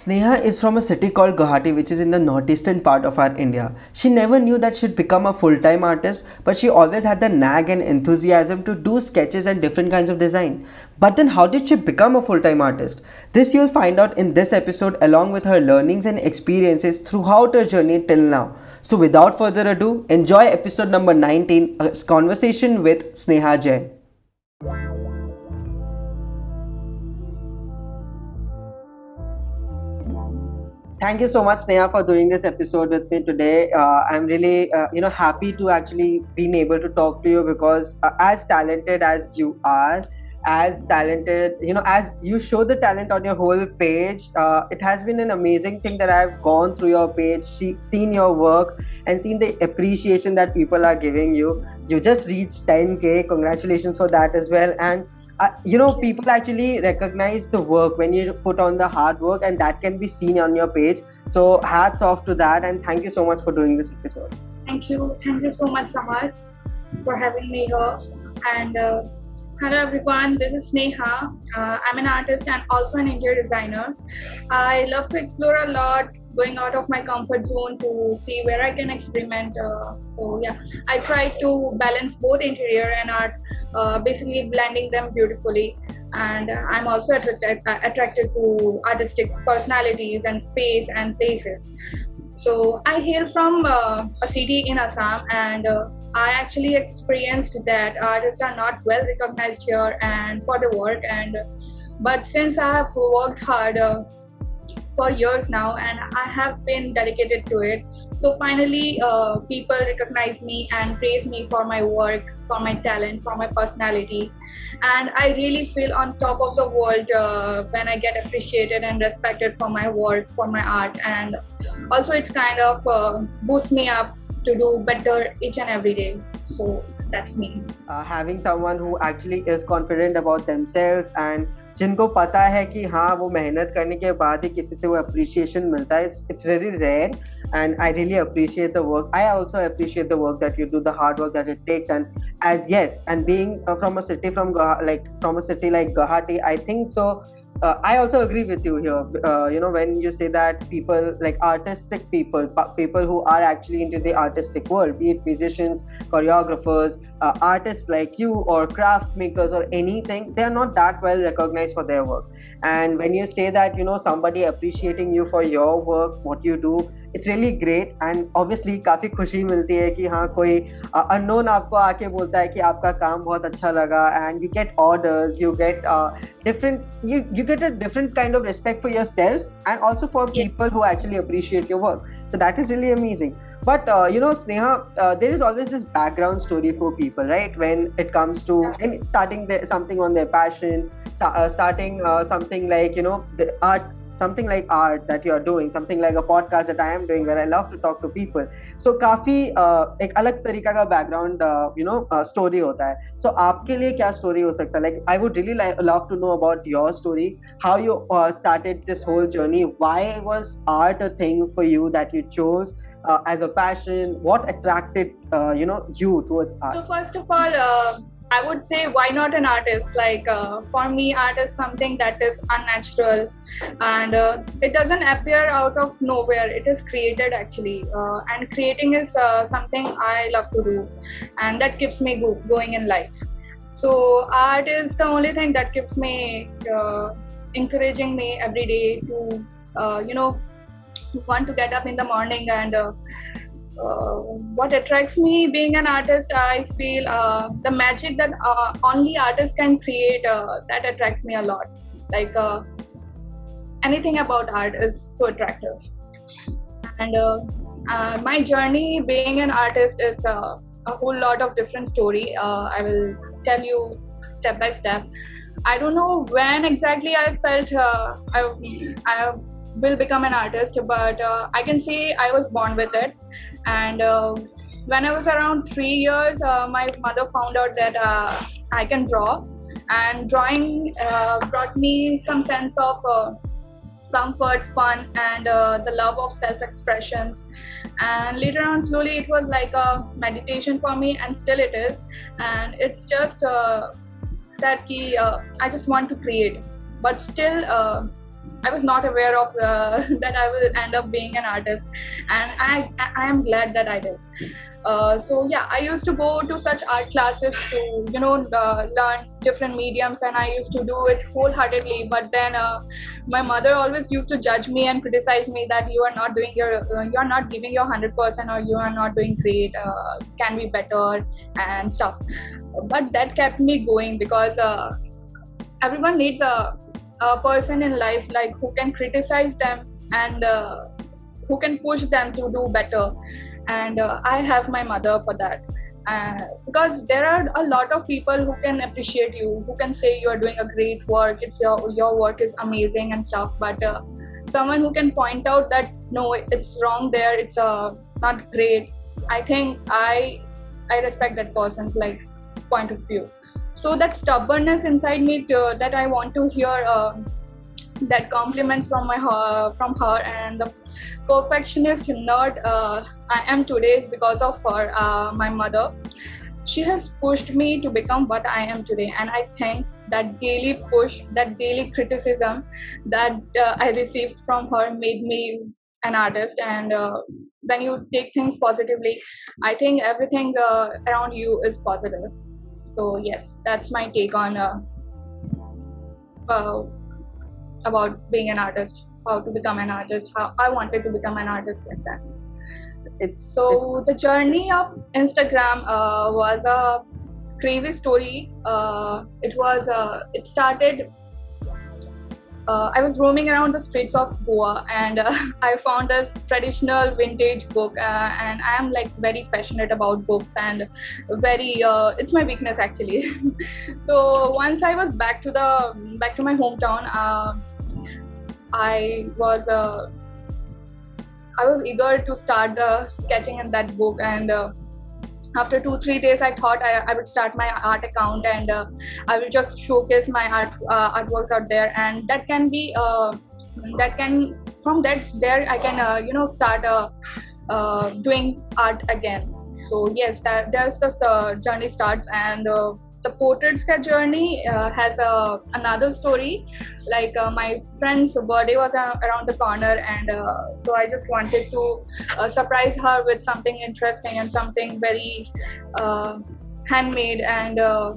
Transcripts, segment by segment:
Sneha is from a city called Guwahati, which is in the northeastern part of our India. She never knew that she'd become a full time artist, but she always had the nag and enthusiasm to do sketches and different kinds of design. But then, how did she become a full time artist? This you'll find out in this episode, along with her learnings and experiences throughout her journey till now. So, without further ado, enjoy episode number 19 a conversation with Sneha Jain. Thank you so much, Sneha, for doing this episode with me today. Uh, I'm really, uh, you know, happy to actually being able to talk to you because uh, as talented as you are, as talented, you know, as you show the talent on your whole page, uh, it has been an amazing thing that I've gone through your page, see, seen your work, and seen the appreciation that people are giving you. You just reached 10k. Congratulations for that as well. And you know people actually recognize the work when you put on the hard work and that can be seen on your page so hats off to that and thank you so much for doing this episode Thank you. Thank you so much, Samar, for having me here. And uh, hello, everyone. This is Sneha. Uh, I'm an artist and also an interior designer. I love to explore a lot, going out of my comfort zone to see where I can experiment. Uh, so, yeah, I try to balance both interior and art, uh, basically blending them beautifully. And uh, I'm also attracted, uh, attracted to artistic personalities and space and places. So I hail from uh, a city in Assam, and uh, I actually experienced that artists are not well recognized here and for the work. And but since I have worked hard uh, for years now, and I have been dedicated to it, so finally uh, people recognize me and praise me for my work, for my talent, for my personality, and I really feel on top of the world uh, when I get appreciated and respected for my work, for my art, and also it's kind of uh, boosts me up to do better each and every day. So that's me. Uh, having someone who actually is confident about themselves and जिनको पता है कि हाँ वो मेहनत करने के बाद ही किसी से वो अप्रिशिएशन मिलता है it's very rare and I really appreciate the work I also appreciate the work that you do the hard work that it takes and as yes and being from a city from like from a city like Guwahati I think so Uh, I also agree with you here. Uh, you know, when you say that people like artistic people, people who are actually into the artistic world, be it musicians, choreographers, uh, artists like you, or craft makers, or anything, they are not that well recognized for their work. And when you say that, you know, somebody appreciating you for your work, what you do, it's really great and obviously काफ़ी खुशी मिलती है कि हाँ कोई unknown uh, आपको आके बोलता है कि आपका काम बहुत अच्छा लगा and you get orders you get different you you get a different kind of respect for yourself and also for people who actually appreciate your work so that is really amazing but you know Sneha there is always this background story for people right when it comes to starting something on their passion starting something like you know art something like art that you are doing something like a podcast that i am doing where i love to talk to people so काफी uh, एक अलग तरीका का background you know story होता है सो so, आपके लिए क्या स्टोरी हो सकता है like I would really love to know about your story how you uh, started this whole journey why was art a thing for you that you chose uh, as a passion what attracted uh, you know you towards art so i would say why not an artist? Like uh, for me art is something that is unnatural. And uh, it doesn't appear out of nowhere. It is created actually. Uh, and creating is uh, something i love to do. And that keeps me go- going in life. So art is the only thing that keeps me uh, encouraging me every day to uh, you know want to get up in the morning and what attracts me being an artist i feel uh, the magic that uh, only artists can create uh, that attracts me a lot. Like uh, anything about art is so attractive. And uh, uh, my journey being an artist is uh, a whole lot of different story. Uh, i will tell you step by step. I don't know when exactly i felt uh, I, I will become an artist but uh, i can say i was born with it. And uh, when i was around three years uh, my mother found out that uh, i can draw. And drawing uh, brought me some sense of uh, comfort fun and the love of self-expressions. And later on slowly it was like a meditation for me and still it is. And it's just that key i just want to create. But still I was not aware of uh, that I will end up being an artist, and I I am glad that I did. Uh, so yeah, I used to go to such art classes to you know uh, learn different mediums, and I used to do it wholeheartedly. But then uh, my mother always used to judge me and criticize me that you are not doing your uh, you are not giving your hundred percent, or you are not doing great, uh, can be better and stuff. But that kept me going because everyone needs a, a person in life like who can criticize them and who can push them to do better. And uh, i have my mother for that. Uh, because there are a lot of people who can appreciate you who can say you are doing a great work it's your your work is amazing and stuff but uh, someone who can point out that no it's wrong there it's uh, not great i think i i respect that person's like point of view so that stubbornness inside me to, that i want to hear uh, that compliments from my her, from her and the perfectionist nerd uh, I am today is because of her, uh, my mother. She has pushed me to become what I am today, and I think that daily push, that daily criticism that uh, I received from her made me an artist. And uh, when you take things positively, I think everything uh, around you is positive. So yes, that's my take on uh, about being an artist how to become an artist how i wanted to become an artist like that. It's so it's, the journey of instagram uh, was a crazy story. Uh, it was uh, it started uh, I was roaming around the streets of Goa and uh, I found this traditional vintage book uh, and I am like very passionate about books and very uh, it's my weakness actually. so once I was back to the back to my hometown, uh, I was uh, I was eager to start sketching in that book and after two three days i thought i, I would start my art account and uh, i will just showcase my art uh, artworks out there. And that can be uh, that can from that there i can uh, you know start uh, uh, doing art again. So yes that there's just the journey starts. And the portrait sketch journey uh, has a another story. Like uh, my friend's birthday was around the corner and uh, so i just wanted to uh, surprise her with something interesting and something very uh, handmade and uh,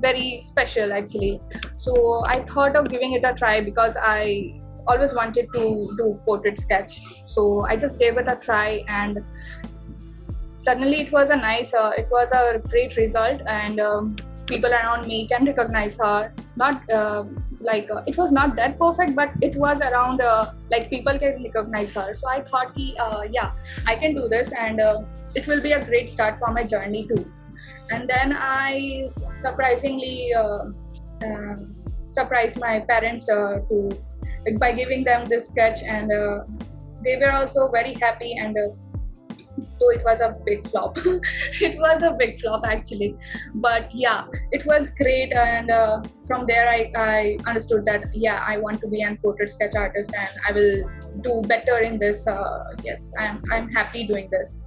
very special actually. So i thought of giving it a try because i always wanted to do portrait sketch. So i just gave it a try and suddenly it was a nice it was a great result and um, people around me can recognize her. Not uh, like uh, it was not that perfect but it was around uh, like people can recognize her. So i thought uh, yeah i can do this and uh, it will be a great start for my journey too. And then i surprisingly uh, surprised my parents to by giving them this sketch and they were also very happy and so it was a big flop. It was a big flop actually. But yeah it was great. And uh, from there I, I understood that yeah i want to be an portrait sketch artist and i will do better in this uh, yes i'm i'm happy doing this.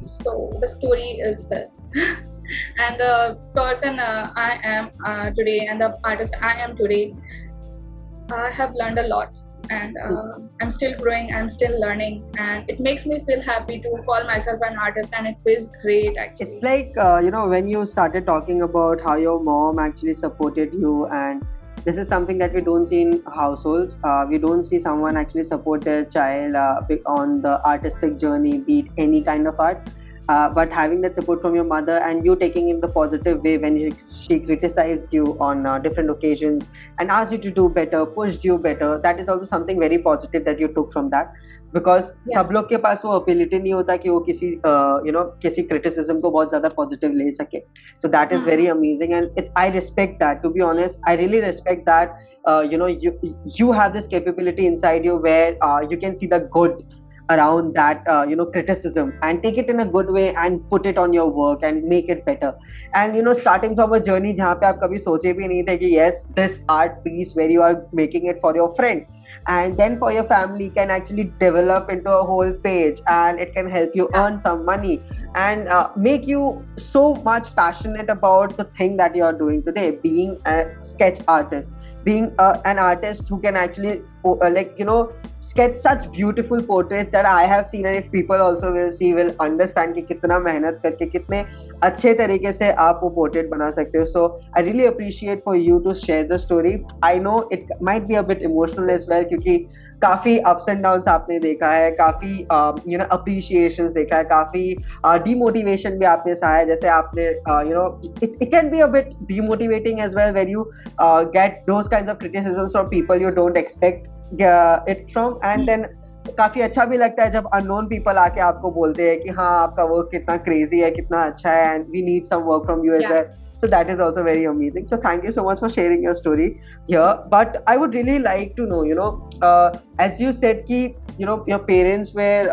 So the story is this. And the person uh, i am uh, today and the artist i am today i have learned a lot and uh, i'm still growing i'm still learning and it makes me feel happy to call myself an artist and it feels great actually. It's like uh, you know when you started talking about how your mom actually supported you and this is something that we don't see in households. Uh, we don't see someone actually support their child uh, on the artistic journey be it any kind of art uh, but having that support from your mother and you taking in the positive way when you, she criticized you on uh, different occasions and asked you to do better pushed you better that is also something very positive that you took from that because yeah. सब लोग के पास वो ability नहीं होता कि वो किसी यू नो किसी क्रिटिसिज्म को बहुत ज्यादा पॉजिटिव ले सके so that is very amazing and it's I respect that to be honest I really respect that you know you you have this capability inside you where uh, you can see the good around that uh, you know criticism and take it in a good way and put it on your work and make it better and you know starting from a journey जहाँ पे आप कभी सोचे भी नहीं थे कि yes this art piece where you are making it for your friend and then for your family can actually develop into a whole page and it can help you earn some money and uh, make you so much passionate about the thing that you are doing today being a sketch artist being uh, an artist who can actually uh, like you know sketch such beautiful portraits that I have seen and if people also will see will understand कि कितना मेहनत करके कितने अच्छे तरीके से आप वो पोर्ट्रेट बना सकते हो। So I really appreciate for you to share the story I know it might be a bit emotional as well क्योंकि काफ़ी अप्स एंड डाउन आपने देखा है काफ़ी यू नो अप्रिशिएशन देखा है काफ़ी डीमोटिवेशन uh, भी आपने सहा है। जैसे आपने you know it can be a bit demotivating as well where you get those kind of criticisms from people you don't expect it from and then काफ़ी अच्छा भी लगता है जब अननोन पीपल आके आपको बोलते हैं कि हाँ आपका वर्क कितना क्रेजी है कितना अच्छा है and we need some work from you as uh so that is also very amazing so thank you so much for sharing your story but I would really like to know you know as you said की you know your parents were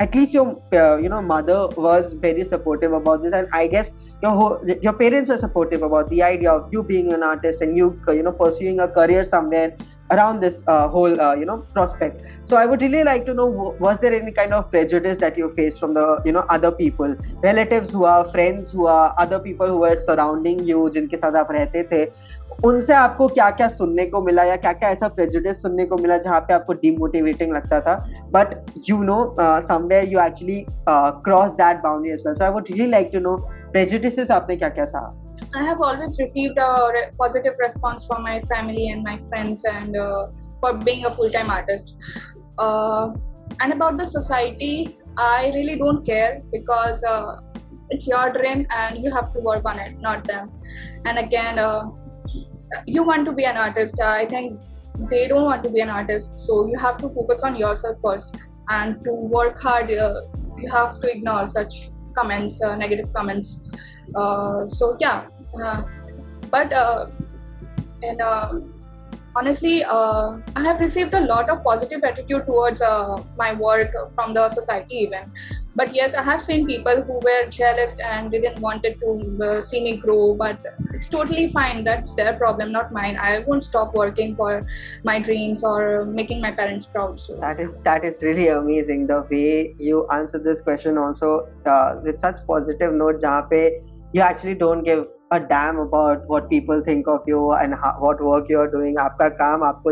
at least your you know mother was very supportive about this and I guess Your, whole, your parents were supportive about the idea of you being an artist and you you know pursuing a career somewhere. Around this uh, whole uh, you know prospect so i would really like to know was there any kind of prejudice that you faced from the you know other people relatives who are friends who are other people who were surrounding you जिनके साथ आप रहते थे उनसे आपको क्या क्या सुनने को मिला या क्या क्या ऐसा प्रेजुडिस सुनने को मिला जहाँ पे आपको डिमोटिवेटिंग लगता था but you know somewhere you actually cross that boundary as well so I would really like to know prejudices आपने क्या क्या सहा I have always received a re- positive response from my family and my friends, and uh, for being a full time artist. Uh, and about the society, I really don't care because uh, it's your dream and you have to work on it, not them. And again, uh, you want to be an artist. I think they don't want to be an artist, so you have to focus on yourself first and to work hard. Uh, you have to ignore such comments, uh, negative comments. Uh, so yeah, uh, but and honestly, I have received a lot of positive attitude towards my work from the society even. But yes, I have seen people who were jealous and didn't wanted to uh, see me grow. But it's totally fine. That's their problem, not mine. I won't stop working for my dreams or making my parents proud. So that is that is really amazing. The way you answer this question also uh, with such positive note, जहाँ पे you actually don't give a damn about what people think of you and how, what work you're doing आपका काम आपको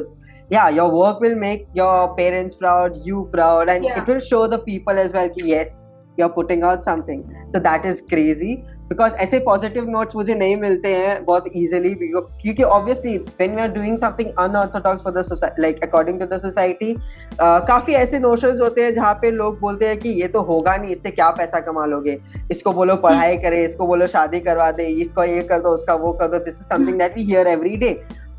yeah your work will make your parents proud you proud and yeah. it will show the people as well ki yes you're putting out something. So that is crazy. Because ऐसे positive notes मुझे नहीं मिलते हैं बहुत easily क्योंकि obviously when we are doing something unorthodox for the like according to the society काफ़ी ऐसे notions होते हैं जहाँ पे लोग बोलते हैं कि ये तो होगा नहीं इससे क्या पैसा कमा लोगे? इसको बोलो पढ़ाई करे इसको बोलो शादी करवा दे इसको ये कर दो उसका वो कर दो। This is something that we hear every day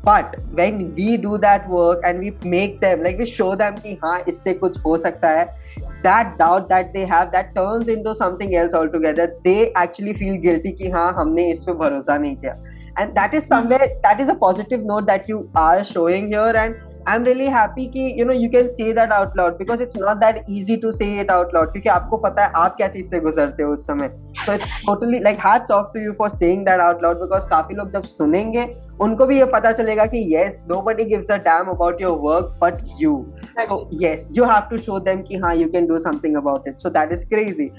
but when we do that work and we make them like we show them कि हाँ इससे कुछ हो सकता है that doubt that they have that turns into something else altogether they actually feel guilty कि हाँ हमने इस पर भरोसा नहीं किया। And that is somewhere that is a positive note that you are showing your and I am really happy कि you know you can say that out loud because it's not that easy to say it out loud क्योंकि आपको पता है, आप क्या चीज़ से गुजरते हो उस समय। So it's totally like hats off to you for saying that out loud because काफ़ी लोग जब सुनेंगे उनको भी ये पता चलेगा कि yes nobody gives a damn about your work but you so yes you have to show them कि हाँ you can do something about it so that is crazy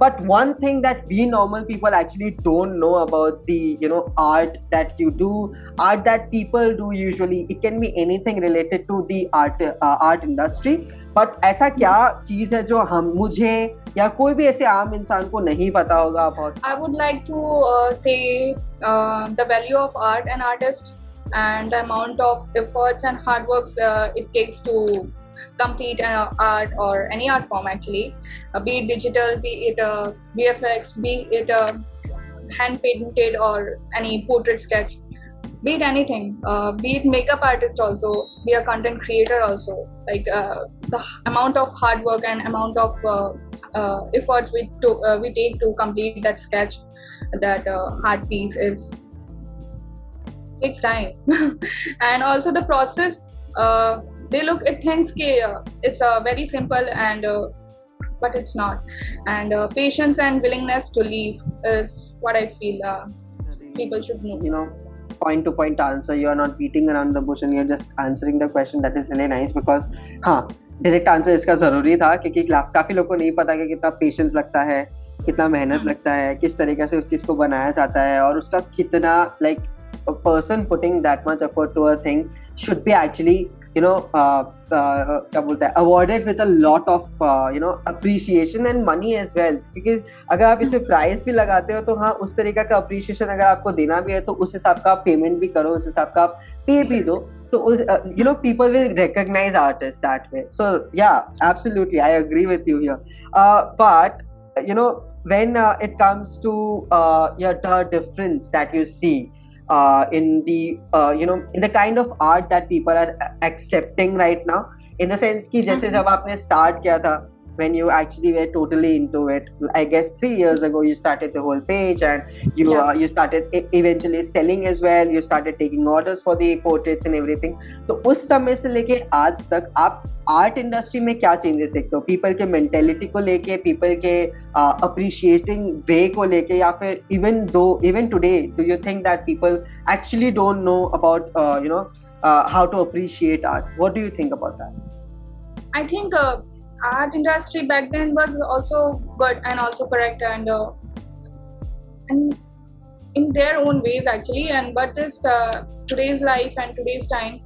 but one thing that we normal people actually don't know about the you know art that you do art that people do usually it can be anything related to dirt art industry but ऐसा क्या चीज़ है जो हम मुझे या कोई भी ऐसे आम इंसान को नहीं पता होगा about I would like to say the value of art and artist and the amount of efforts and hard works uh, it takes to complete an art or any art form actually. Uh, be it digital be it VFX, be it hand painted or any portrait sketch be it anything. Be it makeup artist also be a content creator also. Like the amount of hard work and amount of efforts we uh, we take to complete that sketch that hard uh, piece is takes time. And also the process they look it thinks it's uh, very simple and but it's not. And patience and willingness to leave is what i feel people should know. You know point to point answer. You are not beating around the bush and you're just answering the question. That is really nice because हाँ direct answer इसका ज़रूरी था क्योंकि काफ़ी लोगों को नहीं पता कि कितना पेशेंस लगता है कितना मेहनत लगता है किस तरीके से उस चीज़ को बनाया जाता है और उसका कितना like person putting that to a thing should be actually you know uh, uh, क्या बोलते हैं awarded with lot of uh, you know appreciation and money as well. because अगर आप इसमें प्राइस भी लगाते हो तो हाँ उस तरीका का appreciation अगर आपको देना भी है तो उस हिसाब का पेमेंट भी करो उस हिसाब का आप पे भी दो। so uh, you know people will recognize artists that way. So yeah absolutely i agree with you here. Uh, but you know when uh, it comes to uh, your the difference that you see uh, in the uh, you know in the kind of art that people are accepting right now in the sense ki jaise jab aapne start kiya tha when you actually were totally into it i guess 3 years ago you started the whole page and you Yeah. uh, you started e- eventually selling as well you started taking orders for the portraits and everything तो उस समय से लेके आज तक आप art industry में क्या चेंजेस देखते हो पीपल के मेंटेलिटी को लेके पीपल के अप्रिशिएटिंग वे को लेके या फिर even though even today do you think that people actually don't know about you know how to appreciate art what do you think about that I think uh, art industry back then was also good and also correct and uh, and in their own ways actually. And but this uh, today's life and today's time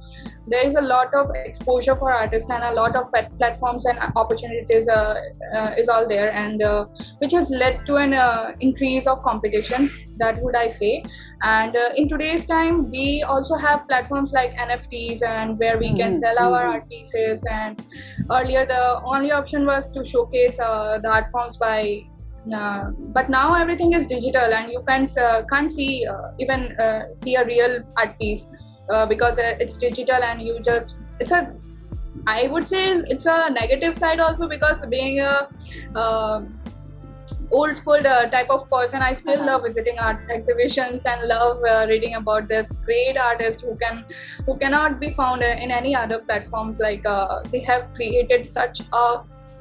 there is a lot of exposure for artists and a lot of plat- platforms and opportunities uh, uh, is all there and uh, which has led to an uh, increase of competition that would i say. And uh, in today's time we also have platforms like nfts and where we can Mhm, sell our mhm. art pieces and earlier the only option was to showcase uh, the art forms by uh, but now everything is digital and you can uh, can't see uh, even uh, see a real art piece uh, because uh, it's digital and you just it's a i would say it's a negative side also because being a uh, old school uh, type of person i still Uh-huh. love visiting art exhibitions and love uh, reading about this great artist who can who cannot be found in any other platforms like uh, they have created such a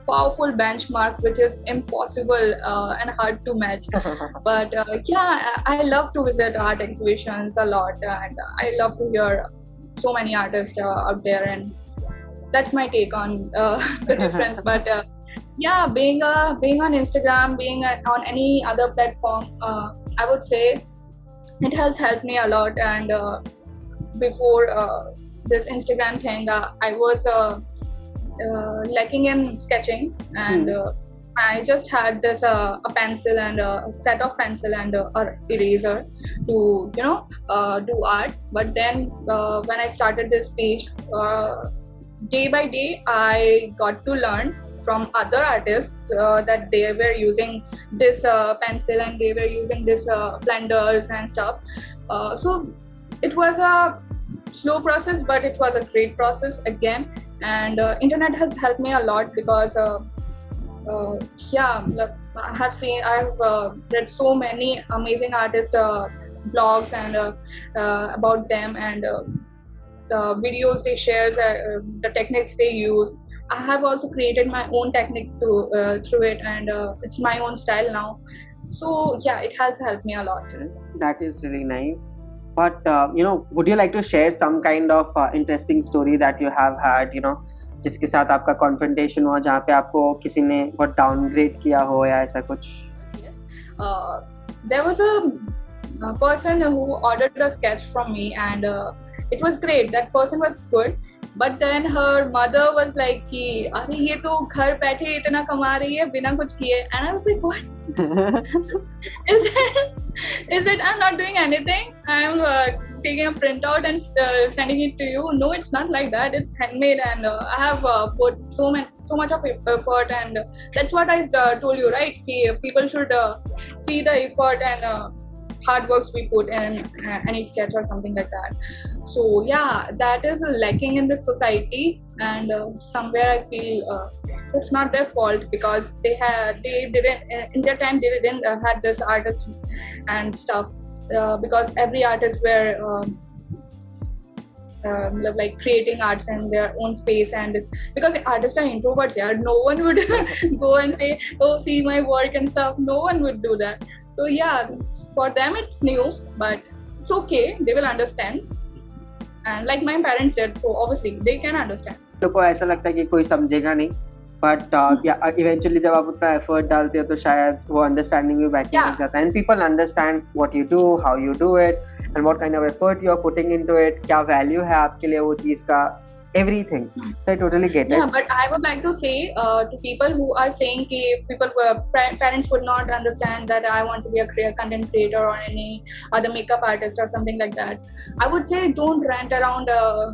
powerful benchmark which is impossible uh, and hard to match. But uh, yeah I, love to visit art exhibitions a lot and i love to hear so many artists uh, out there and that's my take on uh, the difference. But uh, yeah being uh, being on instagram being on any other platform uh, i would say it has helped me a lot. And uh, before uh, this instagram thing uh, i was uh, lacking in sketching and Hmm. uh, I just had this uh, a pencil and a set of pencil and a, a eraser to you know uh, do art. But then uh, when I started this page, uh, day by day I got to learn from other artists uh, that they were using this uh, pencil and they were using this uh, blenders and stuff. Uh, so it was a slow process, but it was a great process again. And uh, internet has helped me a lot because. Uh, uh, yeah i have seen i've uh, read so many amazing artist uh, blogs and uh, about them and the videos they share the techniques they use. I have also created my own technique to through it and it's my own style now. So yeah it has helped me a lot. That is really nice but uh, you know would you like to share some kind of uh, interesting story that you have had you know जिसके साथ आपका confrontation हुआ जहाँ पे आपको किसी ने बहुत डाउनग्रेड किया हो या ऐसा कुछ yes uh, there was a, a person who ordered a sketch from me and uh, it was great that person was good but then her mother was like कि अरे ये तो घर बैठे इतना कमा रही है बिना कुछ किए and I was like what is it is it i'm not doing anything i'm uh, taking a printout and uh, sending it to you no it's not like that it's handmade and uh, i have uh, put so much so much of effort and uh, that's what i uh, told you right Ki people should uh, see the effort and uh, hard works we put in uh, any sketch or something like that so yeah that is lacking in the society. And uh, somewhere i feel uh, it's not their fault because they had they didn't uh, in their time they didn't uh, had this artist and stuff uh, because every artist were um, um, like creating arts in their own space. And because artists are introverts yeah no one would go and say oh see my work and stuff. No one would do that. So yeah for them it's new but it's okay. They will understand like my parents did so obviously they can understand. तो को ऐसा लगता है कि कोई समझेगा नहीं but eventually जब आप उतना एफर्ट डालते हो तो शायद वो अंडरस्टैंडिंग भी बैठने Yeah. लग जाता है। And people understand what you do how you do it and what kind of effort you're putting into it क्या value है आपके लिए वो चीज़ का। Everything. So i totally get it. yeah, but i would like to say uh, to people who are saying ki people uh, parents would not understand that i want to be a career content creator or any other makeup artist or something like that. I would say don't rant around uh,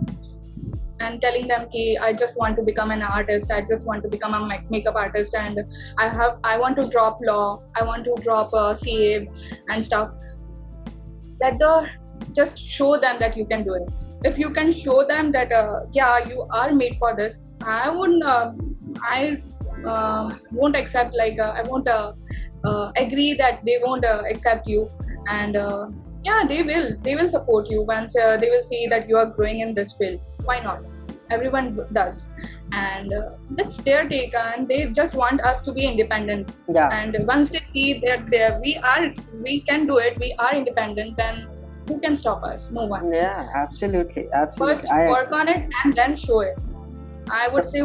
and telling them ki i just want to become an artist. I just want to become a makeup artist and i have i want to drop law. I want to drop uh, ca and stuff. Let the just show them that you can do it if you can show them that uh, yeah you are made for this i wouldn't uh, i uh, won't accept like uh, i won't uh, uh, agree that they won't accept you. And yeah they will they will support you once they will see that you are growing in this field. Why not? Everyone does. And uh, that's their take and they just want us to be independent. Yeah. and once they see that we are we can do it we are independent then who can stop us no one yeah absolutely absolutely first I, work on it and then show it i would say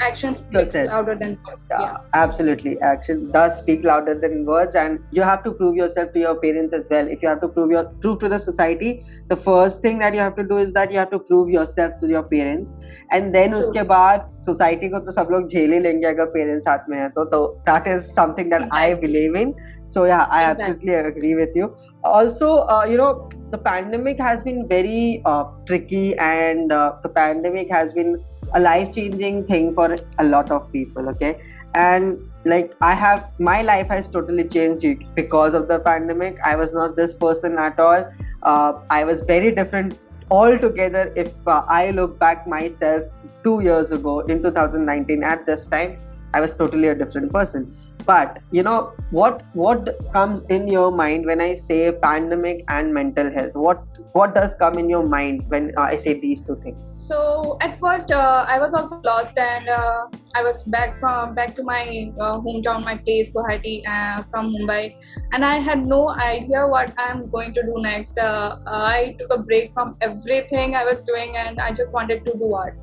action speaks louder than words. Yeah, yeah, absolutely. Action does speak louder than words, and you have to prove yourself to your parents as well. If you have to prove your prove to the society, the first thing that you have to do is that you have to prove yourself to your parents, and then True. उसके बाद society को तो सब लोग झेल ही लेंगे अगर parents साथ में हैं तो तो that is something that I believe in. So yeah, I exactly. absolutely agree with you. Also, uh, you know, the pandemic has been very uh, tricky, and uh, the pandemic has been a life changing thing for a lot of people okay? And like i have my life has totally changed because of the pandemic. I was not this person at all. Uh, i was very different altogether if uh, i look back myself two years ago in 2019 at this time i was totally a different person but you know what what comes in your mind when i say pandemic and mental health? What what does come in your mind when uh, i say these two things? So at first uh, i was also lost and uh, i was back from back to my uh, hometown my place guwahati uh, from mumbai. And i had no idea what i'm going to do next. Uh, i took a break from everything i was doing and i just wanted to do art.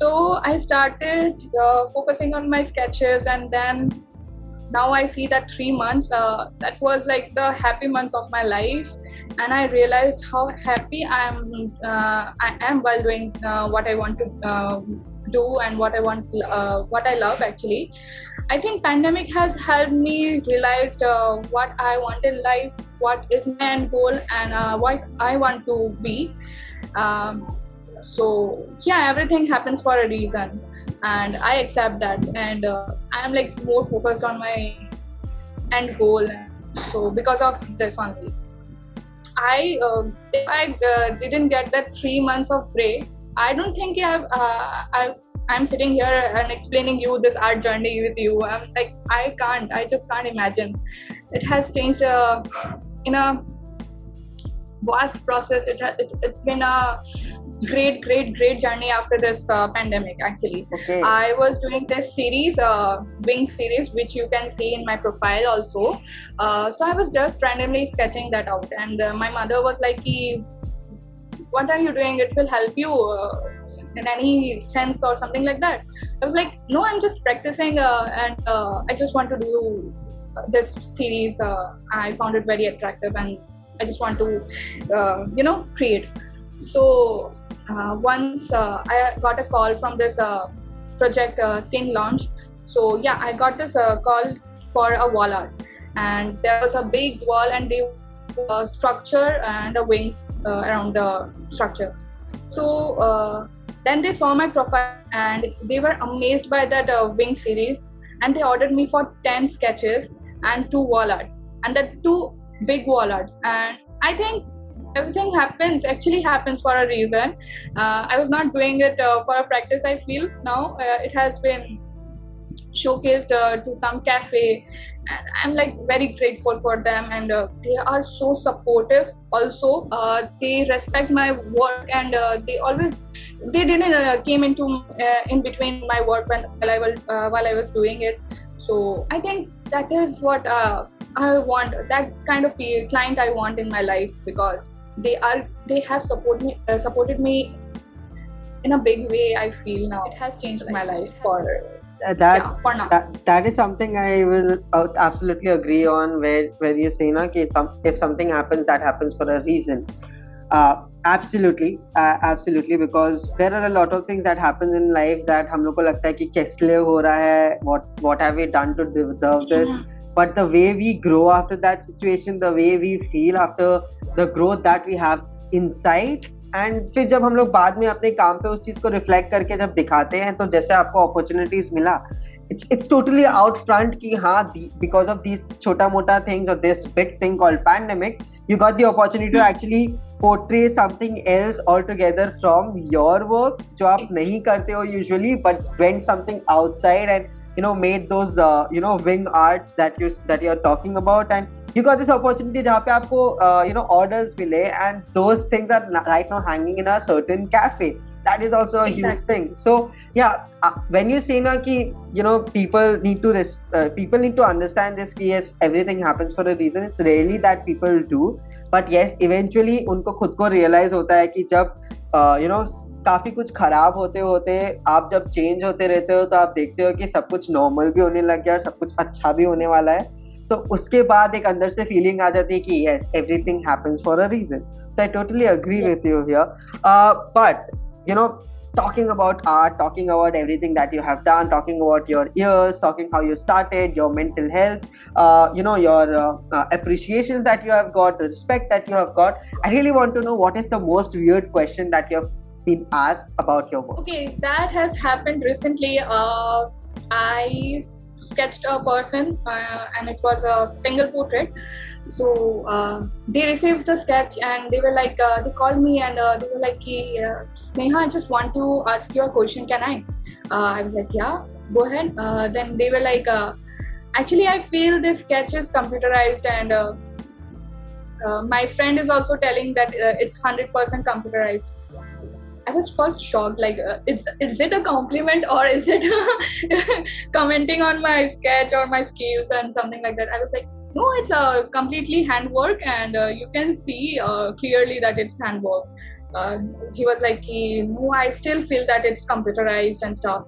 So i started focusing on my sketches and then now i see that three months uh, that was like the happy months of my life. And i realized how happy i am uh, i am while doing uh, what i want to uh, do and what i want uh, what i love actually. I think pandemic has helped me realize what i want in life what is my end goal and what i want to be. Um, so yeah everything happens for a reason and i accept that. And uh, i'm like more focused on my end goal. So because of this only. I um, if i uh, didn't get that three months of break i don't think i've uh, i i'm sitting here and explaining you this art journey with you. I'm like i can't. I just can't imagine. It has changed uh, in a vast process. It, it, it's been a great great great journey after this uh, pandemic actually. Okay. i was doing this series uh, wing series which you can see in my profile also. Uh, so i was just randomly sketching that out. And uh, my mother was like what are you doing? It will help you uh, in any sense or something like that. I was like no i'm just practicing uh, and i just want to do this series i found it very attractive and i just want to you know create. So uh, once uh, I got a call from this uh, project uh, scene launch. So yeah, I got this uh, call for a wall art, and there was a big wall and the uh, structure and the wings uh, around the structure. So then they saw my profile and they were amazed by that wing series, and they ordered me for ten sketches and two wall arts, and the two big wall arts. And I think everything happens actually happens for a reason. Uh, i was not doing it uh, for a practice i feel now. Uh, it has been showcased uh, to some cafe and i'm like very grateful for them and uh, they are so supportive also. Uh, they respect my work and they always they didn't came into in between my work when while i was while i was doing it. So i think that is what I want that kind of client I want in my life because they are they have support me uh, supported me in a big way i feel now it has changed my life for that's yeah, for now. that, that is something I will uh, absolutely agree on. Where where you say na कि some, if something happens, that happens for a reason. Uh, absolutely, uh, absolutely, because there are a lot of things that happen in life that हम लोग को लगता है कि किस लिए हो रहा है, what what have we done to deserve this. Mhm. But the way we grow after that situation, the way we feel after the growth that we have inside, and फिर जब हम लोग बाद में अपने काम पे उस चीज़ को रिफ्लेक्ट करके जब दिखाते हैं तो जैसे आपको अपॉर्चुनिटीज़ मिला it's it's totally out front की हाँ बिकॉज़ ऑफ़ दिस छोटा मोटा थिंग्स और this big thing called pandemic you got the opportunity to actually portray something else altogether from your work जो आप नहीं करते हो usually but went something outside and you know made those uh, you know wing arts that you that you're talking about and you got this opportunity जहाँ पे आपको uh, you know orders मिले and those things are na- right now hanging in a certain cafe that is also a huge Exactly. thing so yeah uh, when you say na ki you know people need to res- uh, people need to understand this ki yes everything happens for a reason it's rarely that people do but yes eventually उनको खुद को realize होता है कि जब uh, you know काफ़ी कुछ खराब होते होते आप जब चेंज होते रहते हो तो आप देखते हो कि सब कुछ नॉर्मल भी होने लग गया और सब कुछ अच्छा भी होने वाला है। तो उसके बाद एक अंदर से फीलिंग आ जाती है कि ये everything happens for a reason so I totally agree with you here but you know talking about art talking about everything that you have done talking about your years talking how you started your mental health you know your appreciation that you have got respect that you have got I really want to know what is the most weird question that you have been asked about your work Okay, that has happened recently. Uh, I sketched a person, uh, and it was a single portrait. So uh, they received the sketch, and they were like, uh, they called me, and uh, they were like, "Ki, uh, Sneha, I just want to ask you a question. Can I?" Uh, I was like, "Yeah, go ahead." Then they were like, "Actually, I feel this sketch is computerized, and my friend is also telling that it's hundred percent computerized." I was first shocked. Like, uh, is is it a compliment or is it commenting on my sketch or my skills and something like that? I was like, no, it's a completely handwork, and uh, you can see uh, clearly that it's handwork. Uh, he was like, "Ki, no, I still feel that it's computerized and stuff.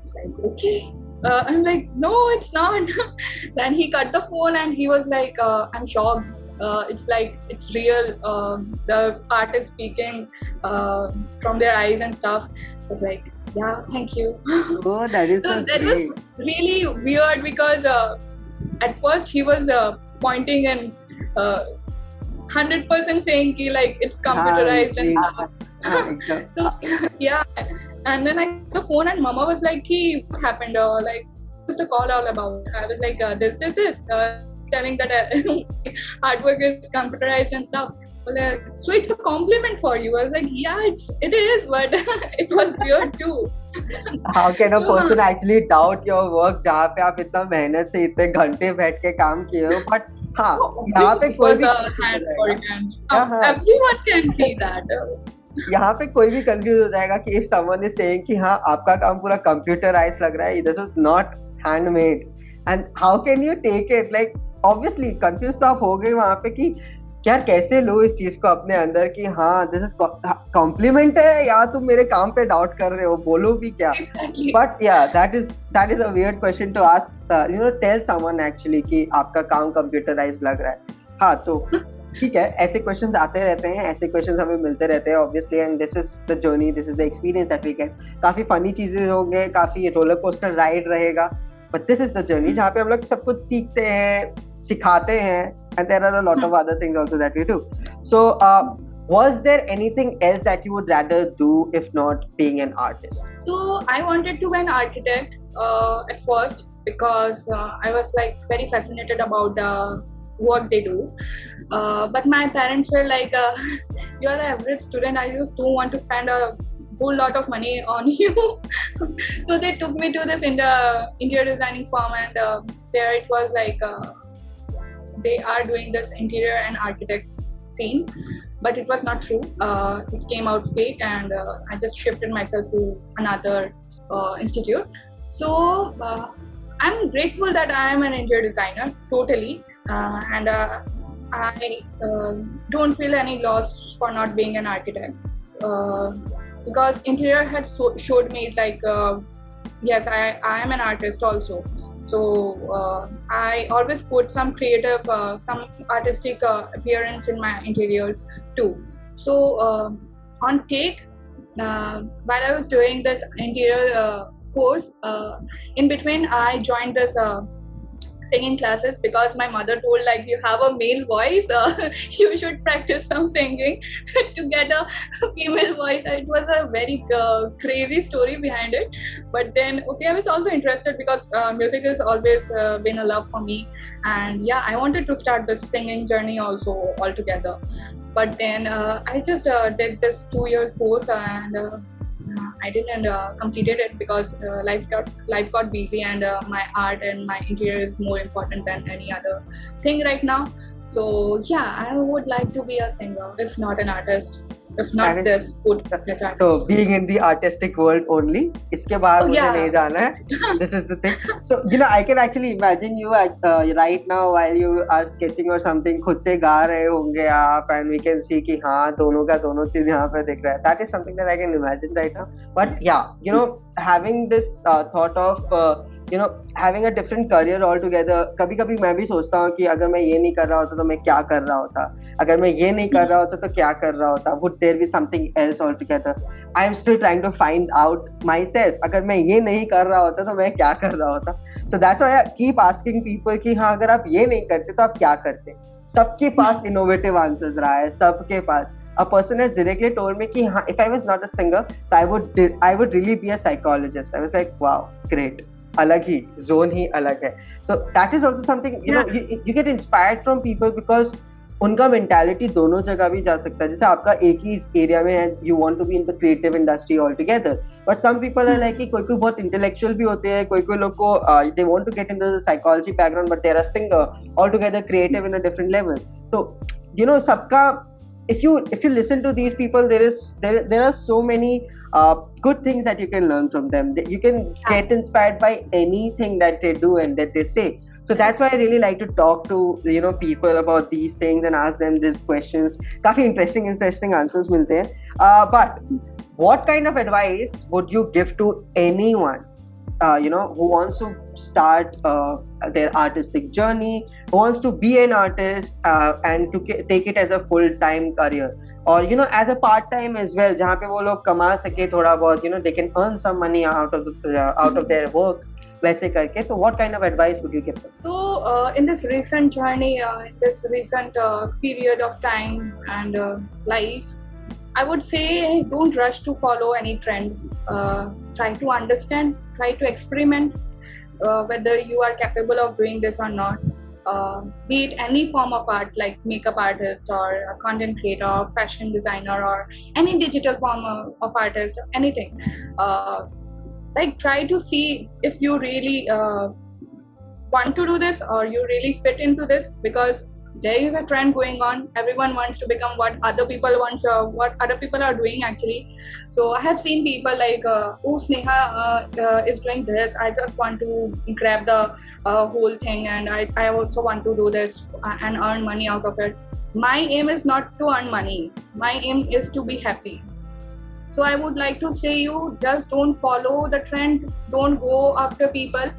It's like, okay. Uh, I'm like, no, it's not. then he cut the phone and he was like, uh, I'm shocked. Uh, it's like it's real. Um the artist speaking uh, from their eyes and stuff. I was like, yeah, thank you. oh that is So so that was really weird because uh, at first he was uh, pointing and uh, 100% saying ki, like it's computerized and stuff. Ah, so yeah and then i got the phone and mama was like hey, what happened uh, like what's the call all about i was like uh, this this this uh, telling that uh, artwork is computerized and stuff Well, uh, so it's a compliment for you i was like yeah it's, it is but it was weird too how can a person actually doubt your work जहाँ पे आप इतना मेहनत से इतने घंटे बैठ के काम किए हो बट हाँ यहाँ पे कोई भी हो Uh-huh. everyone can see that यहाँ पे कोई भी कंफ्यूज हो जाएगा कि इफ़ समवन इज़ सेइंग कि हाँ आपका काम पूरा कंप्यूटराइज लग रहा है this is not handmade and how can you take it like obviously confuse तो आप हो गए वहाँ पे कि यार कैसे लो इस चीज़ को अपने अंदर कि हाँ दिस इज़ कॉम्प्लीमेंट है या तुम मेरे काम पे डाउट कर रहे हो बोलो भी क्या? But yeah that is that is a weird question to ask you know tell someone actually कि आपका काम कंप्यूटराइज लग रहा है। हाँ तो ठीक है ऐसे क्वेश्चंस आते रहते हैं ऐसे क्वेश्चंस हमें मिलते रहते हैं obviously and this is the journey this is the experience that we get काफ़ी फनी चीज़ें होंगे काफ़ी रोलर कोस्टर राइड रहेगा but this is the journey जहाँ पे हम लोग सब कुछ सीखते हैं सिखाते हैं and there are a lot of other things also that we do so was there anything else that you would rather do if not being an artist So I wanted to be an architect uh, at first because uh, I was like very fascinated about the work they do. Uh, but my parents were like, uh, "You're an average student. I just don't want to spend a whole lot of money on you." so they took me to this inter- interior designing firm, and uh, there it was like uh, they are doing this interior and architect scene but it was not true. Uh, it came out fake, and uh, I just shifted myself to another uh, institute. So uh, I'm grateful that I am an interior designer, totally, uh, and uh, I don't feel any loss for not being an architect because interior had so- showed me like yes i i am an artist also so uh, i always put some creative uh, some artistic uh, appearance in my interiors too. So on take uh, while i was doing this interior course in between i joined this singing classes because my mother told like you have a male voice uh, you should practice some singing. To get a female voice. It was a very uh, crazy story behind it. But then okay i was also interested because uh, music has always uh, been a love for me. And yeah i wanted to start this singing journey also altogether. But then uh, i just uh, did this two years course and I didn't uh, completed it because uh, life got life got busy and uh, my art and my interior is more important than any other thing right now. So yeah, I would like to be a singer, if not an artist. If not this food so being in the artistic world only इसके बाद oh, yeah. नहीं जाना है this is the thing so you know I can actually imagine you at, uh, right now while you are sketching or something खुद से गा रहे होंगे आप and we can see कि हाँ दोनों का दोनों चीज़ यहाँ पे दिख रहा है that is something that I can imagine right now but yeah you know having this uh, thought of uh, you know having a different career altogether कभी कभी मैं भी सोचता हूँ कि अगर मैं ये नहीं कर रहा होता तो मैं क्या कर रहा होता। अगर मैं ये नहीं कर रहा होता तो क्या कर रहा होता? Would there be something else altogether I am still trying to find out myself अगर मैं ये नहीं कर रहा होता तो मैं क्या कर रहा होता? So that's why keep asking people कि हाँ अगर आप ये नहीं करते तो आप क्या करते? सबके पास इनोवेटिव आंसर्स रहा है सबके पास। A person has directly told me कि हाँ if I was not a singer I would I would really be a psychologist. I was like wow great. अलग ही जोन ही अलग है। So that is also something you know you get inspired from people because उनका mentality दोनों जगह भी जा सकता है। जैसे आपका एक ही एरिया में है you want to be in the creative industry altogether but some people are like कोई कोई बहुत इंटेलेक्चुअल भी होते हैं कोई कोई लोग को they want to get in the psychology background but there are singer altogether creative in a different level तो यू नो सबका if you if you listen to these people there is there there are so many uh, good things that you can learn from them you can get inspired by anything that they do and that they say so that's why i really like to talk to you know people about these things and ask them these questions काफी interesting interesting answers मिलते हैं uh, but what kind of advice would you give to anyone uh, you know who wants to start uh, their artistic journey who wants to be an artist uh, and to take it as a full time career or you know as a part time as well जहाँ पे वो लोग कमा सके थोड़ा बहुत you know they can earn some money out of the, uh, out of their work वैसे करके so what kind of advice would you give them so uh, in this recent journey uh, in this recent uh, period of time and uh, life I would say don't rush to follow any trend. Uh, try to understand, try to experiment uh, whether you are capable of doing this or not. Uh, be it any form of art like makeup artist or a content creator or fashion designer or any digital form of, of artist or anything uh, like try to see if you really uh, want to do this or you really fit into this because there is a trend going on. Everyone wants to become what other people want uh, what other people are doing actually. So i have seen people like uh, oh sneha uh, uh, is doing this. I just want to grab the uh, whole thing and I, I also want to do this and earn money out of it. My aim is not to earn money. My aim is to be happy. So i would like to say you just don't follow the trend. Don't go after people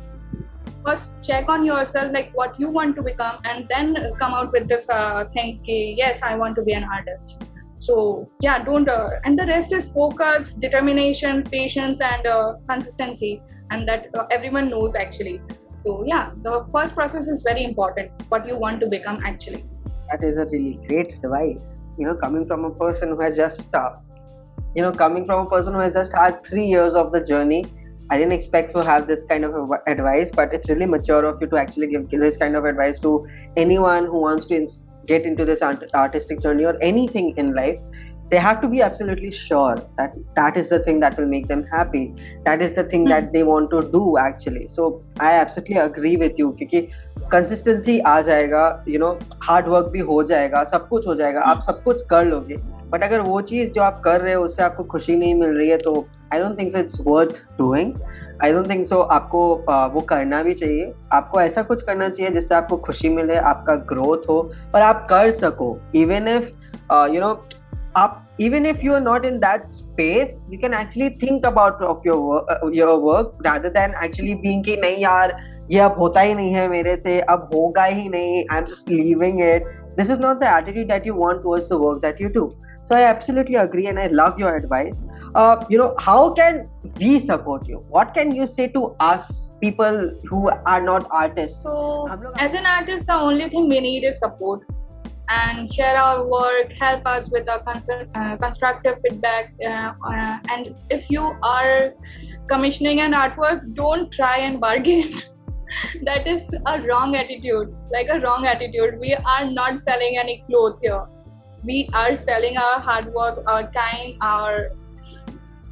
first check on yourself like what you want to become and then come out with this uh, thing yes i want to be an artist. So yeah don't uh, and the rest is focus determination patience and uh, consistency and that uh, everyone knows actually. So yeah the first process is very important what you want to become actually. That is a really great advice. You know coming from a person who has just uh, you know coming from a person who has just had three years of the journey I didn't expect to have this kind of advice, but it's really mature of you to actually give this kind of advice to anyone who wants to get into this artistic journey or anything in life. They have to be absolutely sure that that is the thing that will make them happy. That is the thing that hmm. that they want to do actually. So I absolutely agree with you क्योंकि consistency आ जाएगा, you know, hard work भी हो जाएगा, सब कुछ हो जाएगा, आप सब कुछ कर लोगे. बट अगर वो चीज़ जो आप कर रहे हो उससे आपको खुशी नहीं मिल रही है तो I don't think it's worth doing I don't think so आपको वो करना भी चाहिए आपको ऐसा कुछ करना चाहिए जिससे आपको खुशी मिले आपका ग्रोथ हो और आप कर सको even if you know up even if you are not in that space you can actually think about of your work, uh, your work rather than actually being कि नहीं यार ये अब होता ही नहीं है मेरे से अब होगा ही नहीं I'm just leaving it this is not the attitude that you want towards the work that you do so I absolutely agree and I love your advice uh, you know how can we support you what can you say to us people who are not artists so as an artist the only thing we need is support and share our work, help us with a uh, constructive feedback. Uh, uh, and if you are commissioning an artwork, don't try and bargain. that is a wrong attitude, like a wrong attitude. We are not selling any clothes here. We are selling our hard work, our time, our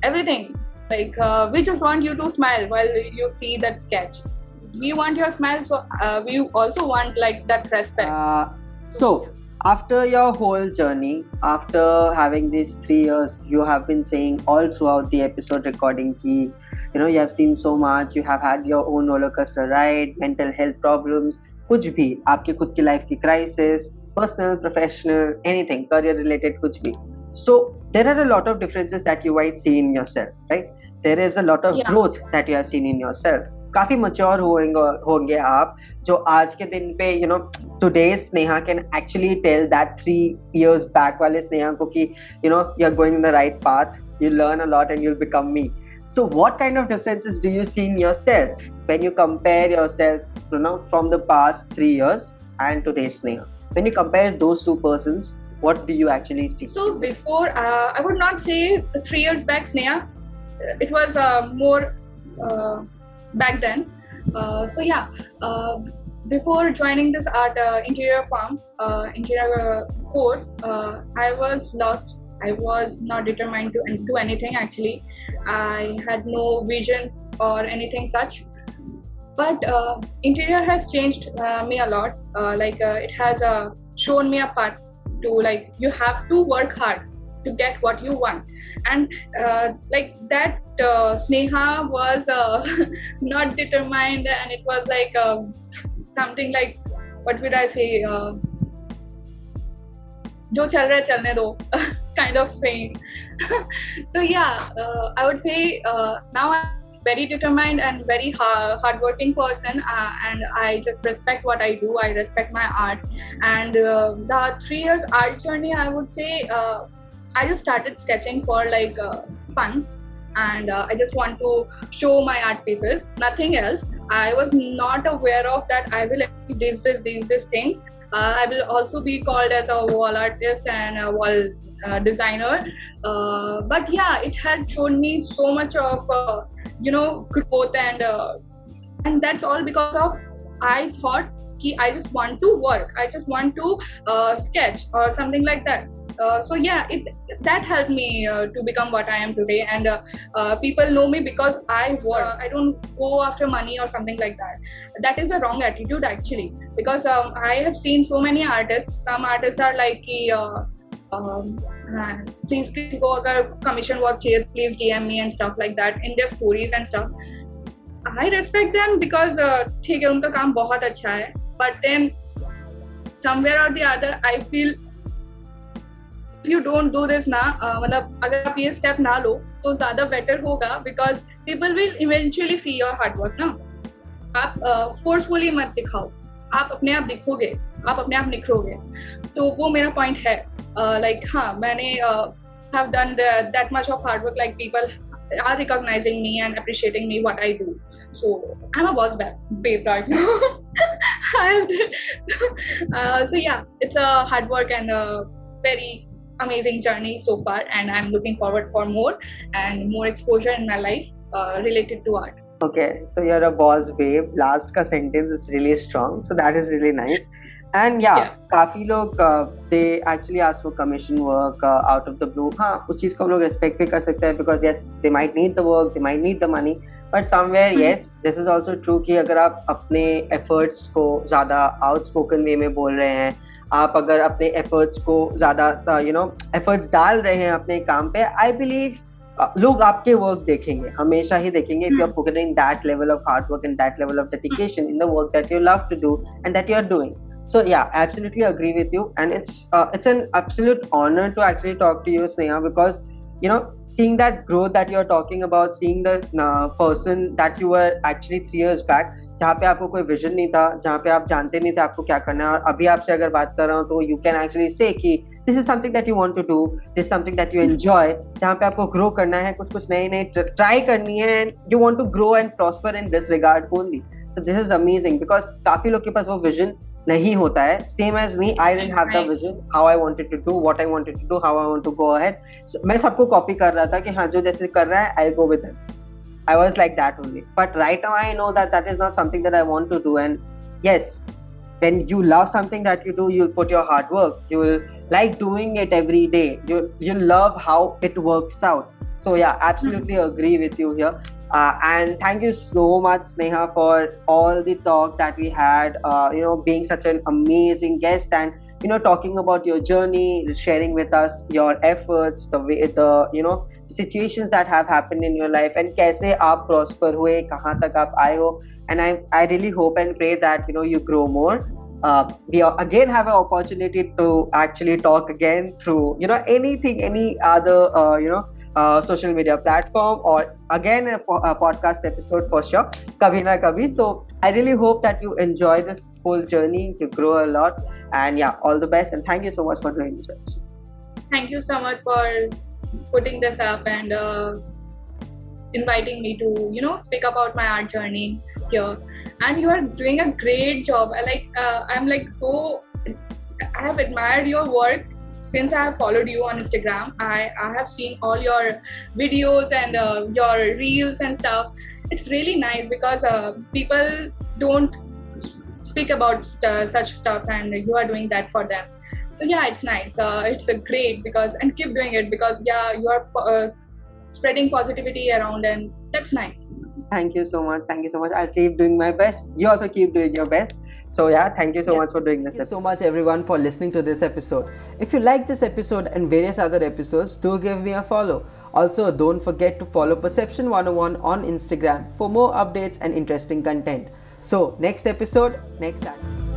everything. Like uh, we just want you to smile while you see that sketch. We want your smile, so uh, we also want like that respect. Uh, so after your whole journey after having these three years you have been saying all throughout the episode recording key you know you have seen so much you have had your own roller coaster ride mental health problems कुछ भी आपके खुद की life की crisis personal professional anything career related कुछ भी so there are a lot of differences that you might see in yourself right there is a lot of yeah. growth that you have seen in yourself काफ़ी mature होंगे आप जो आज के दिन पे you know today Sneha can actually tell that three years back वाले स्नेहा को कि you know you are going the right path you learn a lot and you'll become me so what kind of differences do you seen yourself when you compare yourself you know from the past three years and today Sneha when you compare those two person what do you actually see? So before uh, i would not say three years back sneha it was uh, more uh, back then. Uh, so yeah, uh, before joining this art uh, interior firm, uh, interior course, uh, I was lost. I was not determined to do anything. Actually, I had no vision or anything such. But uh, interior has changed me a lot. like it has shown me a path to like you have to work hard to get what you want and uh, like that uh, sneha was uh, not determined and it was like um, something like what would i say uh, जो चल रहा है चलने दो kind of thing so yeah uh, i would say uh, now i'm very determined and very hard, hardworking person uh, and i just respect what i do i respect my art and uh, the three years art journey i would say uh, I just started sketching for like uh, fun and uh, I just want to show my art pieces, nothing else. I was not aware of that I will these this these these things. Uh, I will also be called as a wall artist and a wall uh, designer. Uh, but yeah, it had shown me so much of uh, you know growth and and that's all because of I thought I just want to work. I just want to sketch or something like that uh, so yeah it that helped me uh, to become what i am today and uh, uh people know me because i work i don't go after money or something like that that is a wrong attitude actually because um, i have seen so many artists some artists are like uh, um, please किसी को अगर commission work चाहिए please DM me and stuff like that in their stories and stuff I respect them because ठीक है उनका काम बहुत अच्छा है but then somewhere or the other I you don't do this ना मतलब अगर आप ये स्टेप ना लो तो ज़्यादा बेटर होगा because people will eventually see your hard work ना आप फोर्सफुली uh, मत दिखाओ आप अपने आप दिखोगे आप अपने आप निखरोगे तो वो मेरा पॉइंट है लाइक uh, like, हाँ मैंने have done that much of hard work like people are recognizing me and appreciating me what I do. So I'm a boss babe right now. Uh, so yeah, it's a hard work and a very amazing journey so far and i'm looking forward for more and more exposure in my life uh, related to art okay so you're a boss babe last ka sentence is really strong so that is really nice and yeah, yeah. काफ़ी लोग they actually ask for commission work uh, out of the blue हाँ उस चीज़ को हम लोग respect भी कर सकते हैं because yes they might need the work they might need the money but somewhere mm-hmm. yes this is also true कि अगर आप अपने efforts को ज़्यादा outspoken way में बोल रहे हैं आप अगर अपने एफर्ट्स को ज़्यादा यू नो एफर्ट्स डाल रहे हैं अपने काम पे आई बिलीव लोग आपके वर्क देखेंगे हमेशा ही देखेंगे if you are that that level level of dedication in the work that you love to do and that you are doing so yeah absolutely agree with you and it's it's an absolute honour to actually talk to you Sneha because you know seeing that growth that you are talking about seeing the that you are actually three years back जहाँ पे आपको कोई vision नहीं था, जहाँ पे आप जानते नहीं थे आपको क्या करना है। और अभी आपसे अगर बात कर रहा हूँ तो यू कैन एक्चुअली से कि this is something that you want to do this something that you enjoy जहाँ पे आपको ग्रो करना है, कुछ कुछ नए नए ट्राई करनी है and you want to grow and prosper in this regard only so this is amazing because काफ़ी लोग के पास वो विजन नहीं होता है। Same as me I didn't have the vision how I wanted to do what I wanted to do how I want to go ahead मैं सबको कॉपी कर रहा था कि हाँ जो जैसे कर रहा है I go with I was like that only. But right now, I know that that is not something that I want to do. And yes, when you love something that you do, you'll put your hard work. You will like doing it every day. You you love how it works out. So yeah, absolutely agree with you here. Uh, and thank you so much, Sneha, for all the talk that we had. Uh, you know, being such an amazing guest and you know talking about your journey, sharing with us your efforts, the way the you know situations that have happened in your life and kaise aap prosper hue kahan tak aap aaye ho. And i i really hope and pray that you know you grow more. Uh, we again have an opportunity to actually talk again through you know anything any other uh, you know uh, social media platform or again a, po- a, podcast episode for sure kabhi na kabhi. So i really hope that you enjoy this whole journey. You grow a lot. And yeah all the best and thank you so much for doing this. Thank you so much for putting this up and uh, inviting me to you know speak about my art journey here and you are doing a great job I like uh, i'm like so i have admired your work since I have followed you on Instagram, I, I have seen all your videos and uh, your reels and stuff. It's really nice because uh, people don't speak about st- such stuff, and you are doing that for them. So yeah, it's nice. Uh, it's a great because and keep doing it because yeah, you are uh, spreading positivity around, and that's nice. Thank you so much. Thank you so much. I'll keep doing my best. You also keep doing your best. So yeah, thank you so yeah. much for doing this. Thank you so much everyone for listening to this episode. If you like this episode and various other episodes, do give me a follow. Also, don't forget to follow Perception 101 on Instagram for more updates and interesting content. So, next episode, next time.